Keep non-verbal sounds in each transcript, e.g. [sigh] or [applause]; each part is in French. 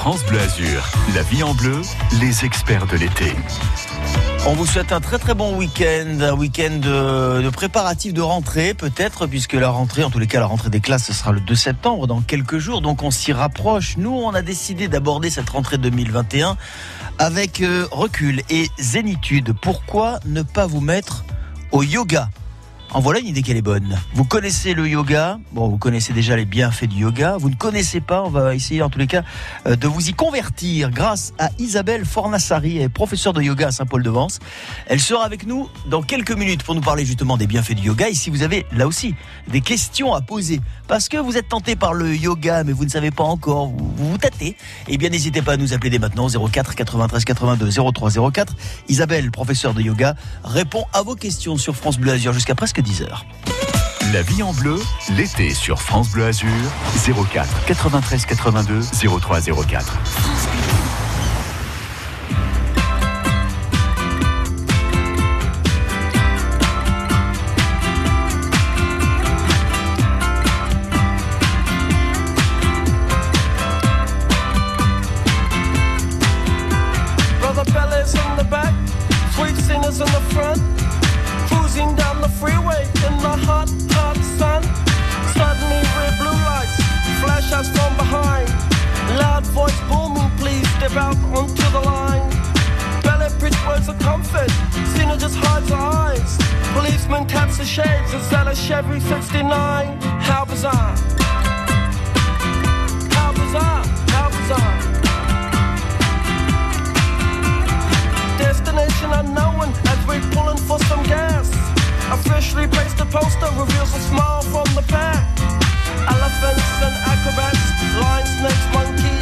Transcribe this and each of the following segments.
France Bleu Azur, la vie en bleu, les experts de l'été. On vous souhaite un très très bon week-end, un week-end de, de préparatif de rentrée peut-être, puisque la rentrée, en tous les cas la rentrée des classes, ce sera le 2 septembre, dans quelques jours, donc on s'y rapproche. Nous, on a décidé d'aborder cette rentrée 2021 avec euh, recul et zénitude. Pourquoi ne pas vous mettre au yoga? En voilà une idée qu'elle est bonne. Vous connaissez le yoga, bon, vous connaissez déjà les bienfaits du yoga. Vous ne connaissez pas, on va essayer en tous les cas euh, de vous y convertir grâce à Isabelle Fornassari, professeure de yoga à Saint-Paul-de-Vence. Elle sera avec nous dans quelques minutes pour nous parler justement des bienfaits du yoga. Et si vous avez là aussi des questions à poser, parce que vous êtes tenté par le yoga mais vous ne savez pas encore, vous vous, tâtez, eh bien n'hésitez pas à nous appeler dès maintenant 04 93 82 03 04. Isabelle, professeure de yoga, répond à vos questions sur France Bleu Azur jusqu'à presque 10 heures. La vie en bleu, l'été sur France Bleu Azur, 04 93 82 03 04. Policeman taps the shades, a Chevy 69? How bizarre! How bizarre! How bizarre! destination unknown as we're pulling for some gas. Officially placed a poster reveals a smile from the pack. Elephants and acrobats, lion, snakes, monkey.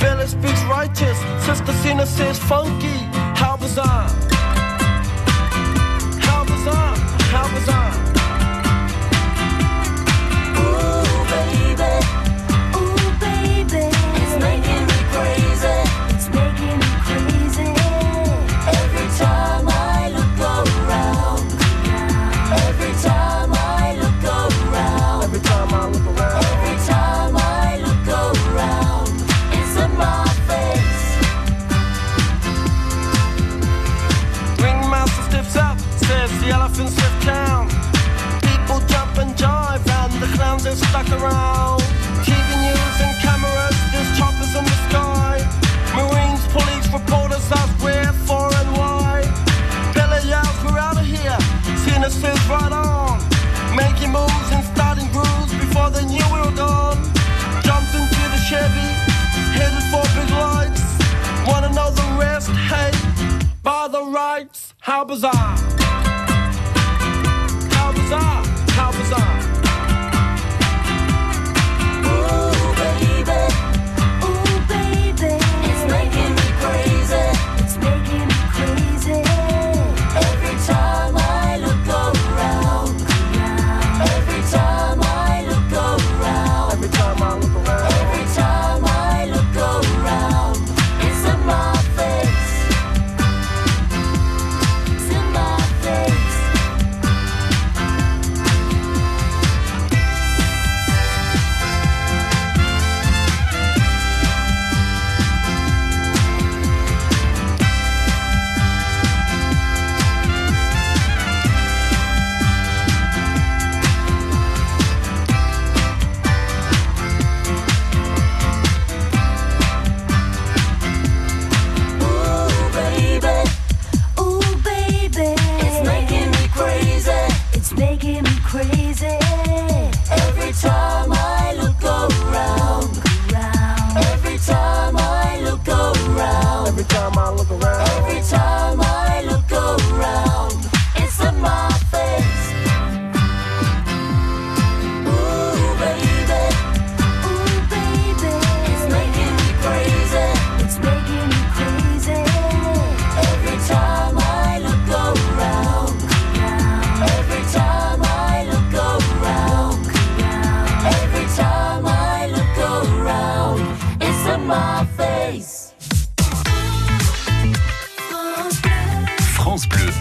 Billy speaks righteous, Sister Cena says funky. How bizarre! I was on.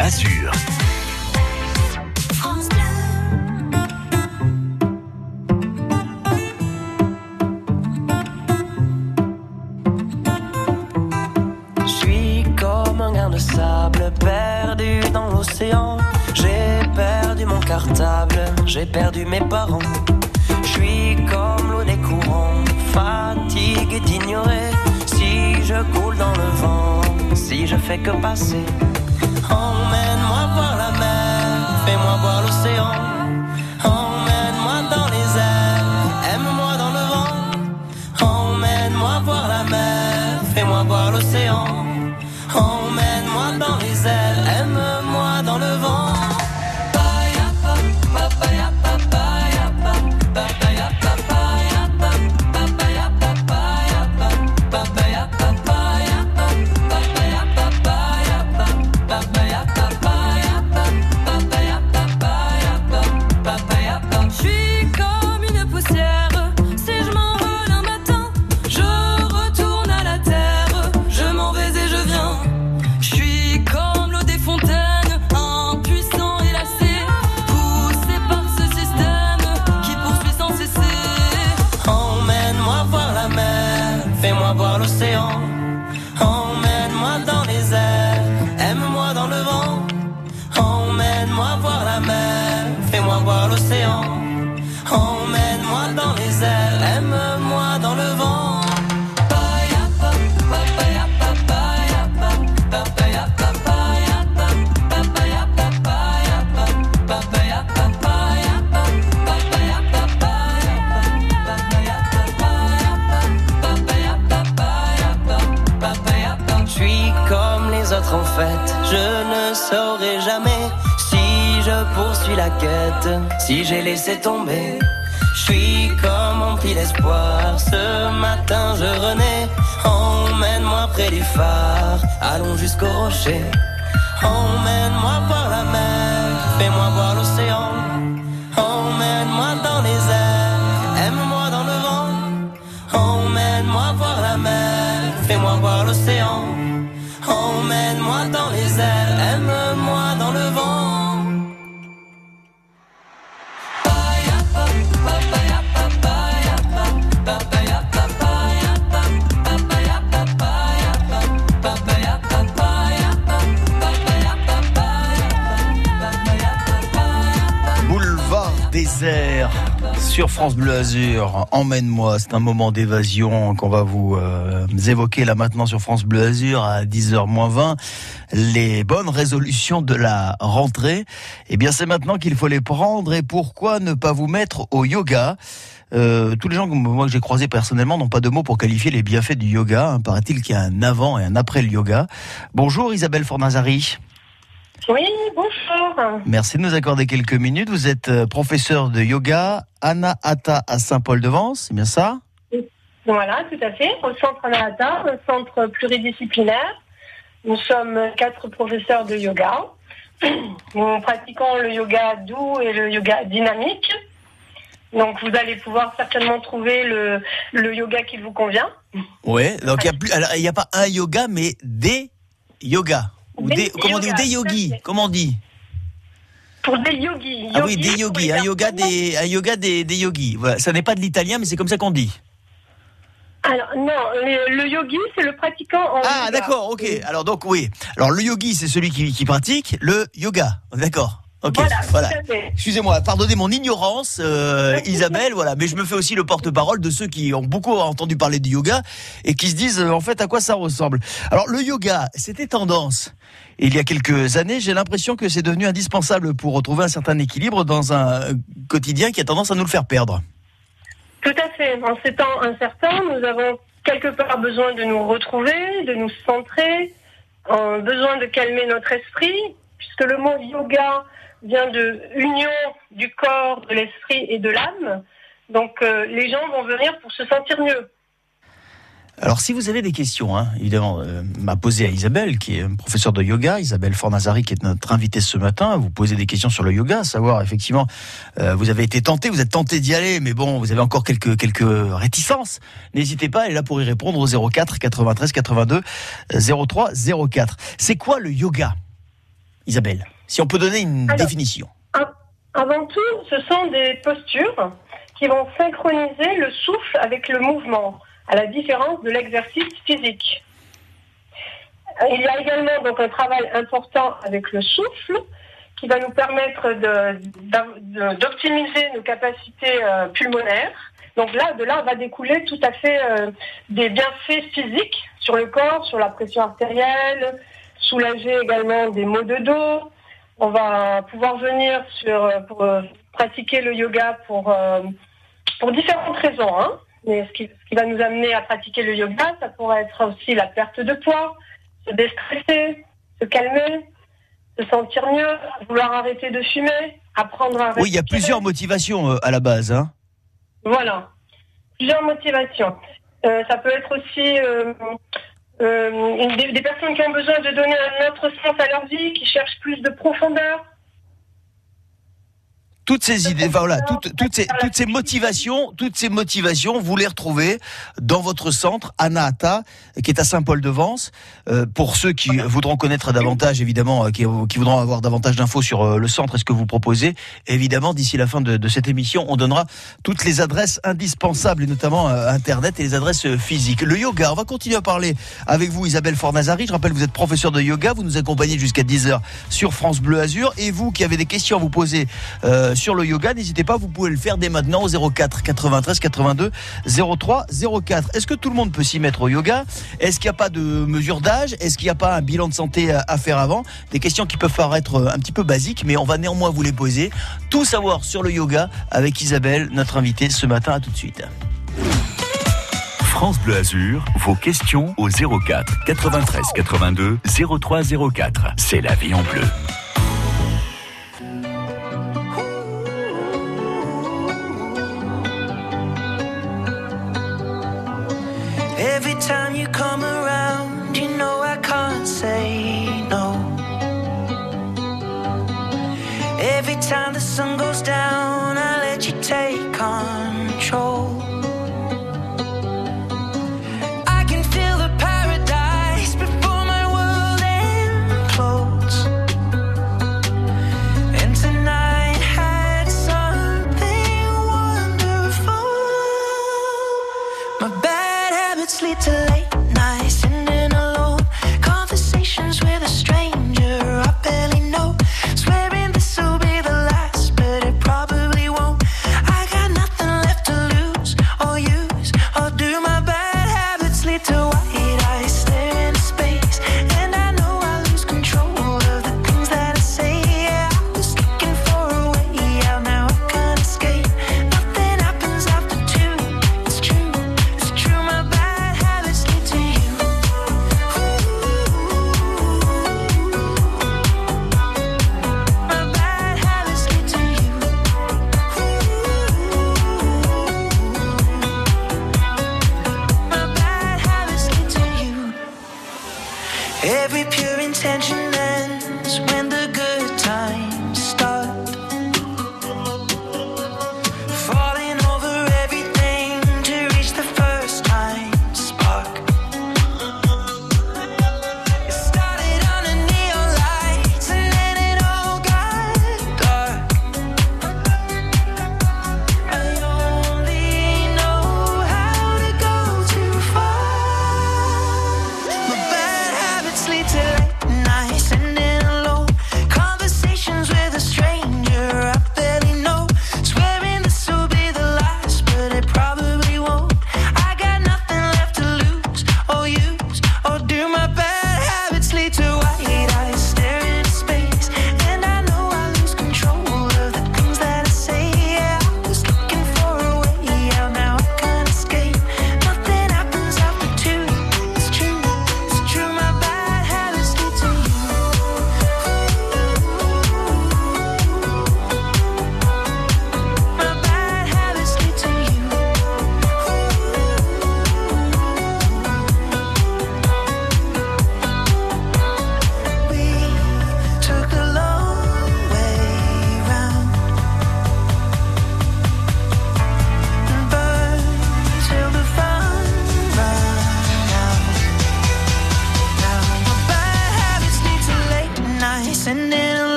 Azur. Je suis comme un grain de sable perdu dans l'océan. J'ai perdu mon cartable, j'ai perdu mes parents. Je suis comme l'eau des courants, fatigue d'ignorer. Si je coule dans le vent, si je fais que passer. Emmène-moi voir la pa, pa, paya, pa. Je suis comme les autres en fait, je ne saurai jamais la quête, si j'ai laissé tomber. Je suis comme empli d'espoir, ce matin je renais. Emmène-moi près du phare, allons jusqu'au rocher. Emmène-moi voir la mer, fais-moi voir l'océan. Emmène-moi dans les airs, aime-moi dans le vent. Emmène-moi voir la mer, fais-moi voir l'océan. Emmène-moi dans les sur France Bleu Azur. Emmène-moi, c'est un moment d'évasion qu'on va vous euh, évoquer là maintenant sur France Bleu Azur à 10h20. Les bonnes résolutions de la rentrée, eh bien c'est maintenant qu'il faut les prendre et pourquoi ne pas vous mettre au yoga? Euh, tous les gens que j'ai croisés personnellement n'ont pas de mots pour qualifier les bienfaits du yoga. hein. Paraît-il qu'il y a un avant et un après le yoga. Bonjour Isabelle Fornazari. Oui, bonjour. Merci de nous accorder quelques minutes. Vous êtes euh, professeur de yoga, Anahata à Saint-Paul-de-Vence, c'est bien ça? Voilà, tout à fait. Au centre Anahata, un centre pluridisciplinaire. Nous sommes quatre professeurs de yoga. [clears throat] Nous pratiquons le yoga doux et le yoga dynamique. Donc vous allez pouvoir certainement trouver le, le yoga qui vous convient. Ouais. Donc il y a plus, alors il n'y a pas un yoga, mais des yogas. Ou Des des, comment on dit, des yogis. Comment on dit Pour des yogis. Ah oui, des yogis. Un yoga des, un yoga des, des yogis. Voilà. Ça n'est pas de l'italien, mais c'est comme ça qu'on dit. Alors non, le, le yogi, c'est le pratiquant en Ah, d'accord, ok. Alors donc oui. Alors le yogi, c'est celui qui, qui pratique le yoga. D'accord. Ok. Voilà. Excusez-moi, pardonnez mon ignorance, euh, [laughs] Isabelle, voilà, mais je me fais aussi le porte-parole de ceux qui ont beaucoup entendu parler du yoga et qui se disent euh, en fait à quoi ça ressemble. Alors le yoga, c'était tendance. Et il y a quelques années, j'ai l'impression que c'est devenu indispensable pour retrouver un certain équilibre dans un euh, quotidien qui a tendance à nous le faire perdre. Tout à fait. En ces temps incertains, nous avons quelque part besoin de nous retrouver, de nous centrer, en besoin de calmer notre esprit, puisque le mot yoga vient de union du corps, de l'esprit et de l'âme. Donc euh, les gens vont venir pour se sentir mieux. Alors, si vous avez des questions, hein, évidemment, euh, m'a posé à Isabelle, qui est professeure de yoga, Isabelle Fornazari, qui est notre invitée ce matin. Vous posez des questions sur le yoga, à savoir, effectivement, euh, vous avez été tenté, vous êtes tenté d'y aller, mais bon, vous avez encore quelques, quelques réticences. N'hésitez pas, elle est là pour y répondre au 04 93 82 euh, 03 04. C'est quoi le yoga, Isabelle Si on peut donner une Alors, définition. Avant tout, ce sont des postures qui vont synchroniser le souffle avec le mouvement, à la différence de l'exercice physique. Il y a également donc un travail important avec le souffle qui va nous permettre d'optimiser nos capacités euh, pulmonaires. Donc là, de là va découler tout à fait euh, des bienfaits physiques sur le corps, sur la pression artérielle, soulager également des maux de dos. On va pouvoir venir sur, euh, pour euh, pratiquer le yoga pour, euh, pour différentes raisons. Hein. Mais ce qui, ce qui va nous amener à pratiquer le yoga, ça pourrait être aussi la perte de poids, se déstresser, se calmer, se sentir mieux, vouloir arrêter de fumer, apprendre à Oui, il y a respirer. plusieurs motivations à la base. Hein. Voilà, plusieurs motivations. Euh, ça peut être aussi euh, des, des personnes qui ont besoin de donner un autre sens à leur vie, qui cherchent plus de profondeur. Toutes ces idées, voilà, toutes, toutes ces, toutes ces motivations, toutes ces motivations, vous les retrouvez dans votre centre Anahata, qui est à Saint-Paul-de-Vence. Euh, pour ceux qui voudront connaître davantage, évidemment, euh, qui, qui voudront avoir davantage d'infos sur euh, le centre et ce que vous proposez, évidemment, d'ici la fin de, de cette émission, on donnera toutes les adresses indispensables, et notamment euh, Internet et les adresses physiques. Le yoga, on va continuer à parler avec vous, Isabelle Fornazari. Je rappelle, vous êtes professeur de yoga, vous nous accompagnez jusqu'à 10h sur France Bleu Azur. Et vous qui avez des questions à vous poser euh, sur le yoga, n'hésitez pas, vous pouvez le faire dès maintenant au 04 93 82 03 04. Est-ce que tout le monde peut s'y mettre au yoga? Est-ce qu'il n'y a pas de mesure d'âge? Est-ce qu'il n'y a pas un bilan de santé à, à faire avant? Des questions qui peuvent paraître euh, un petit peu basiques, mais on va néanmoins vous les poser. Tout savoir sur le yoga avec Isabelle, notre invitée ce matin. À tout de suite. France Bleu Azur, vos questions au 04 93 82 03 04. C'est la vie en bleu. Time you come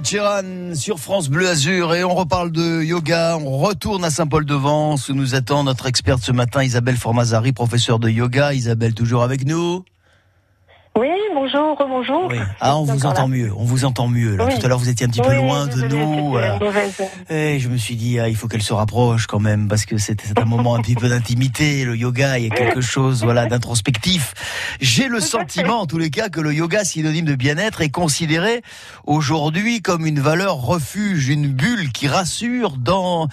Sheeran sur France Bleu Azur et on reparle de yoga. On retourne à Saint-Paul-de-Vence où nous attend notre experte ce matin, Isabelle Formazari, professeure de yoga. Isabelle, toujours avec nous bonjour, rebonjour. Oui. Ah, on vous entend là. mieux. On vous entend mieux. Là. Oui. Tout à l'heure, vous étiez un petit peu loin de nous. c'était voilà. une mauvaise- Et je me suis dit, ah, il faut qu'elle se rapproche quand même, parce que c'est un moment un petit peu d'intimité. Le yoga, il y a quelque chose voilà, d'introspectif. J'ai le sentiment, en tous les cas, que le yoga, synonyme de bien-être, est considéré aujourd'hui comme une valeur refuge, une bulle qui rassure dans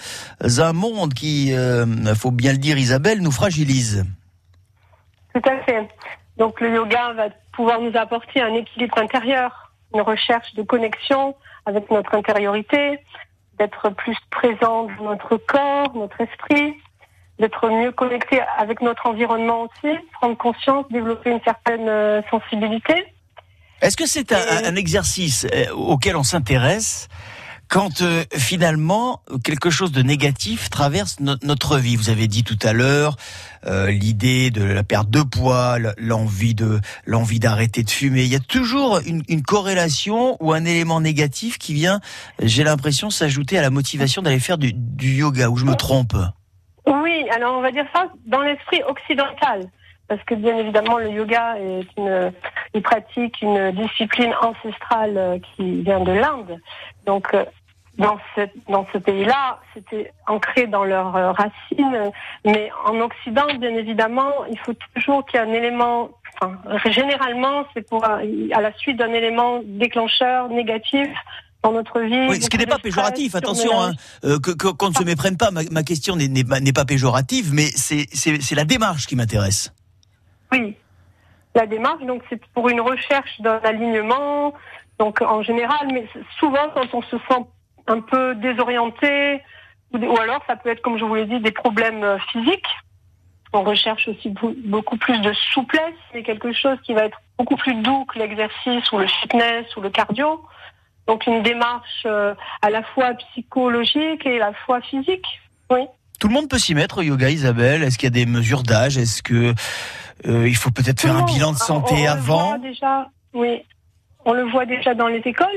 un monde qui, euh, faut bien le dire, Isabelle, nous fragilise. Tout à fait. Donc le yoga va pouvoir nous apporter un équilibre intérieur, une recherche de connexion avec notre intériorité, d'être plus présent dans notre corps, notre esprit, d'être mieux connecté avec notre environnement aussi, prendre conscience, développer une certaine euh, sensibilité. Est-ce que c'est un, un exercice euh, auquel on s'intéresse quand euh, finalement quelque chose de négatif traverse no- notre vie Vous avez dit tout à l'heure euh, l'idée de la perte de poids, l'envie de l'envie d'arrêter de fumer. Il y a toujours une, une corrélation ou un élément négatif qui vient, j'ai l'impression, s'ajouter à la motivation d'aller faire du, du yoga. Ou je me trompe? Oui, alors on va dire ça dans l'esprit occidental. Parce que bien évidemment, le yoga est une, une pratique, une discipline ancestrale euh, qui vient de l'Inde. Donc, euh, dans ce, dans ce pays-là, c'était ancré dans leurs euh, racines. Mais en Occident, bien évidemment, il faut toujours qu'il y ait un élément, enfin, généralement, c'est pour, un- à la suite d'un élément déclencheur négatif dans notre vie. Oui, ce qui n'est pas péjoratif, attention, hein, euh, que- qu'on ne se méprenne pas. Ma, ma question n'est- pas- péjorative, mais c'est la démarche qui m'intéresse. Oui. La démarche, donc, c'est pour une recherche d'un alignement. Donc, en général, mais souvent, quand on se sent un peu désorienté, ou, alors, ça peut être, comme je vous l'ai dit, des problèmes euh, physiques. On recherche aussi beaucoup plus de souplesse, mais quelque chose qui va être beaucoup plus doux que l'exercice ou le fitness ou le cardio. Donc, une démarche euh, à la fois psychologique et à la fois physique. Oui. Tout le monde peut s'y mettre au yoga, Isabelle. Est-ce qu'il y a des mesures d'âge? Est-ce que euh, il faut peut-être faire un bilan de santé on avant? voit déjà, oui, on le voit déjà dans les écoles.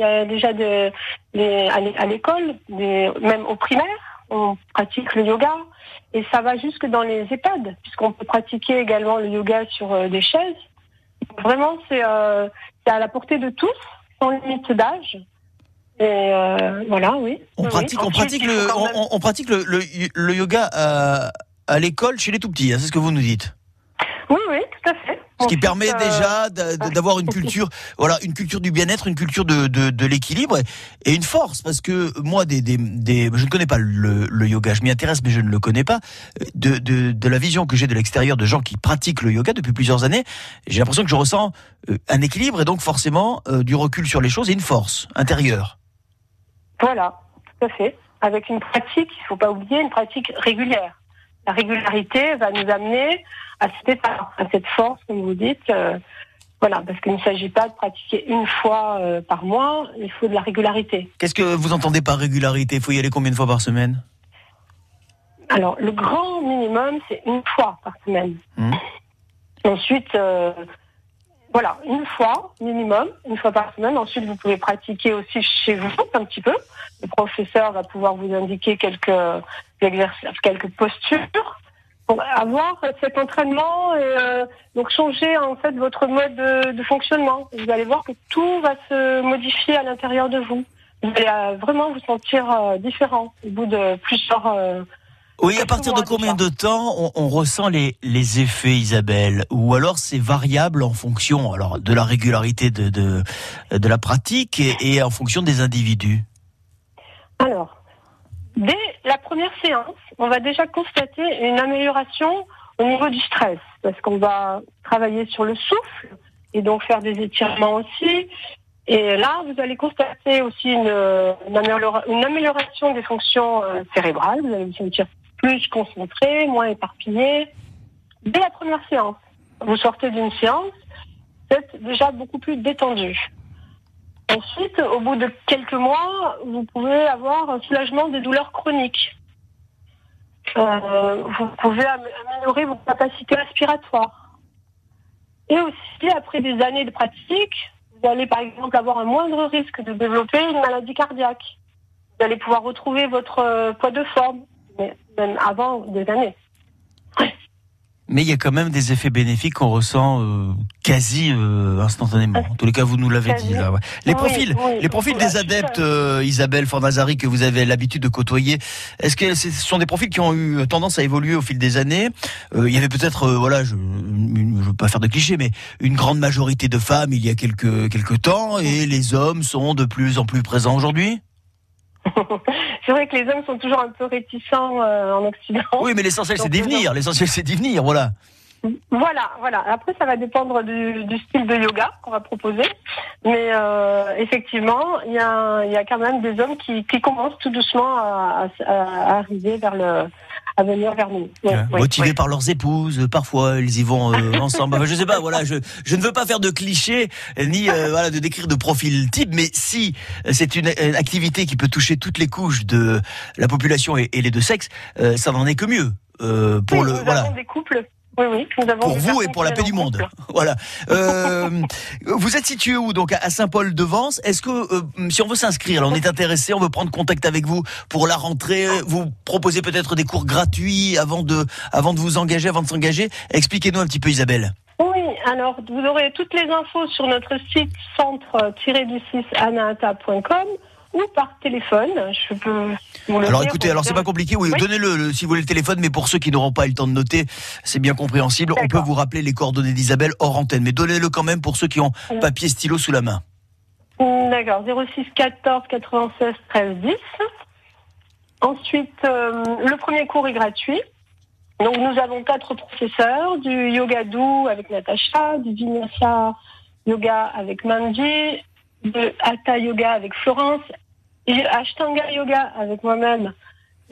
Il y a déjà de, à l'é- à l'école, même au primaire, on pratique le yoga. Et ça va jusque dans les EHPAD, puisqu'on peut pratiquer également le yoga sur euh, des chaises. Vraiment, c'est euh, c'est à la portée de tous, sans limite d'âge. Et euh, voilà, oui. On Oui, pratique, on pratique le, on, même- on- on pratique le, le, le yoga à, à l'école chez les tout petits. hein, c'est ce que vous nous dites. Oui, oui, tout à fait. Ce qui Ensuite, permet déjà d'a- d'avoir une culture, [laughs] voilà, une culture du bien-être, une culture de, de, de l'équilibre et, et une force. Parce que moi, des, des, des, je ne connais pas le, le yoga, je m'y intéresse, mais je ne le connais pas. De, de, de la vision que j'ai de l'extérieur de gens qui pratiquent le yoga depuis plusieurs années, j'ai l'impression que je ressens euh, un équilibre et donc forcément euh, du recul sur les choses et une force intérieure. Voilà, tout à fait. Avec une pratique, il ne faut pas oublier, une pratique régulière. La régularité va nous amener à cet état, à cette force, comme vous dites. euh, voilà, parce qu'il ne s'agit pas de pratiquer une fois euh, par mois, il faut de la régularité. Qu'est-ce que vous entendez par régularité? Il faut y aller combien de fois par semaine? Alors, le grand minimum, c'est une fois par semaine. Mhm. Ensuite, euh, voilà, une fois minimum, une fois par semaine. Ensuite, vous pouvez pratiquer aussi chez vous un petit peu. Le professeur va pouvoir vous indiquer quelques exercices, quelques postures pour avoir cet entraînement et euh, donc changer en fait votre mode de, de fonctionnement. Vous allez voir que tout va se modifier à l'intérieur de vous. Vous allez euh, vraiment vous sentir euh, différent au bout de plusieurs Oui, à partir de combien de temps on, on ressent les, les effets, Isabelle? Ou alors c'est variable en fonction alors de la régularité de, de, de la pratique et, et en fonction des individus? Dès la première séance, on va déjà constater une amélioration au niveau du stress, parce qu'on va travailler sur le souffle et donc faire des étirements aussi. Et là, vous allez constater aussi une, une, améliora- une amélioration des fonctions euh, cérébrales. Vous allez vous sentir plus concentré, moins éparpillé. Dès la première séance, vous sortez d'une séance, vous êtes déjà beaucoup plus détendu. Ensuite, au bout de quelques mois, vous pouvez avoir un soulagement des douleurs chroniques. Euh, vous pouvez am- améliorer vos capacités respiratoires. Et aussi, après des années de pratique, vous allez par exemple avoir un moindre risque de développer une maladie cardiaque. Vous allez pouvoir retrouver votre euh, poids de forme, même avant des années. Mais il y a quand même des effets bénéfiques qu'on ressent euh, quasi euh, instantanément. En tous les cas, vous nous l'avez dit là. ouais. Les profils, oui, les profils des adeptes, euh, Isabelle Fornazari, que vous avez l'habitude de côtoyer, est-ce que ce sont des profils qui ont eu tendance à évoluer au fil des années? Euh, Il y avait peut-être, euh, voilà, je ne veux pas faire de clichés, mais une grande majorité de femmes il y a quelques quelques temps, et les hommes sont de plus en plus présents aujourd'hui? [laughs] C'est vrai que les hommes sont toujours un peu réticents euh, en Occident. Oui, mais l'essentiel c'est d'y venir. L'essentiel c'est d'y venir, voilà. Voilà, voilà. Après, ça va dépendre du, du style de yoga qu'on va proposer. Mais euh, effectivement, il y a, y a quand même des hommes qui, qui commencent tout doucement à, à- à arriver vers le, à venir vers nous. Hein, motivés par leurs épouses, parfois ils y vont euh, ensemble. Enfin, je sais pas, voilà, je, je ne veux pas faire de clichés euh, ni euh, voilà de décrire de profil type, mais si euh, c'est une, une activité qui peut toucher toutes les couches de la population et, et les deux sexes, euh, ça n'en est que mieux euh, pour Oui, le voilà. des couples. Oui, oui. Nous avons Pour vous et pour la paix du monde. Voilà. [laughs] Euh, vous êtes situé où Donc à Saint-Paul-de-Vence? Est-ce que euh, si on veut s'inscrire, on est intéressé, on veut prendre contact avec vous pour la rentrée, vous proposez peut-être des cours gratuits avant de avant de vous engager, avant de s'engager? Expliquez-nous un petit peu, Isabelle. Oui, alors vous aurez toutes les infos sur notre site centre-du6 anaata.com ou par téléphone. Je peux vous le Alors dire. écoutez, alors c'est pas compliqué, oui, Oui. donnez-le le- si vous voulez le téléphone, mais pour ceux qui n'auront pas eu le temps de noter, c'est bien compréhensible. On peut vous rappeler les coordonnées d'Isabelle hors antenne, mais donnez-le quand même pour ceux qui ont papier stylo sous la main. D'accord, 06 14 96 13 10. Ensuite, euh, le premier cours est gratuit. Donc nous avons quatre professeurs, du yoga doux avec Natacha, du vinyasa yoga avec Mandy, de hatha yoga avec Florence et ashtanga yoga avec moi-même.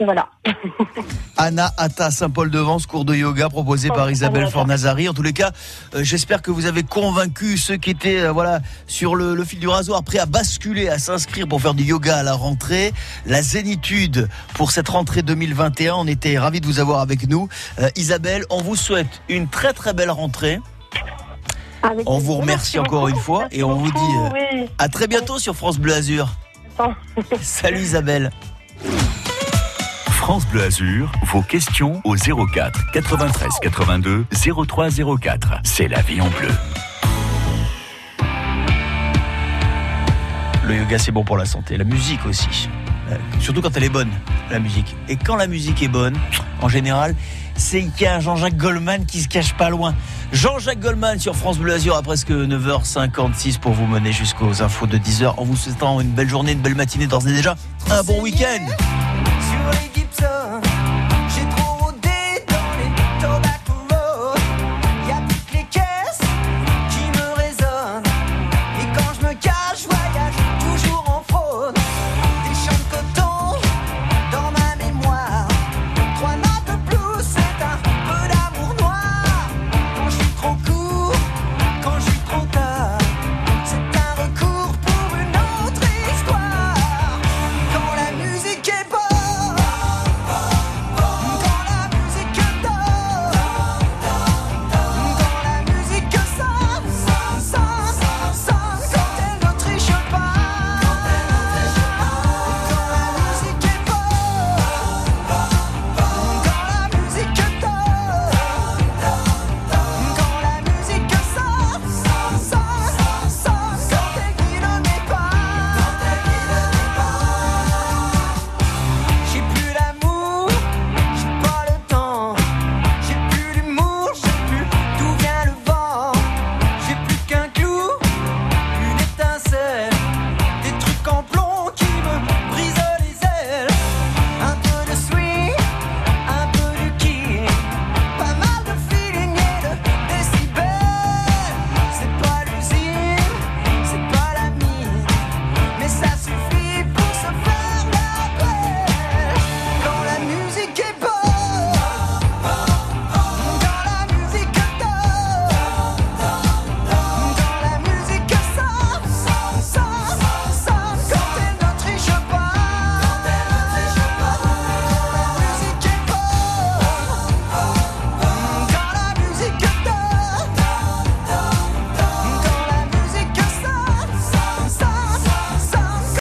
Voilà. [laughs] Anna Atta Saint-Paul-de-Vence, cours de yoga proposé par Isabelle. Fornazari. En tous les cas, euh, j'espère que vous avez convaincu ceux qui étaient euh, voilà sur le, le fil du rasoir, prêts à basculer, à s'inscrire pour faire du yoga à la rentrée. La zénitude pour cette rentrée 2021. On était ravis de vous avoir avec nous. Euh, Isabelle, on vous souhaite une très très belle rentrée. Avec On vous remercie Merci encore beaucoup. une fois Merci et on vous dit, oui. À très bientôt sur France Bleu Azur. [laughs] Salut Isabelle. France Bleu Azur, vos questions au 04 93 82 03 04. C'est la vie en bleu. Le yoga, c'est bon pour la santé. La musique aussi. Euh, Surtout quand elle est bonne, la musique. Et quand la musique est bonne, en général, c'est qu'il y a Jean-Jacques Goldman qui se cache pas loin. Jean-Jacques Goldman sur France Bleu Azur à presque 9h56 pour vous mener jusqu'aux infos de 10h en vous souhaitant une belle journée, une belle matinée d'ores et déjà. Un bon week-end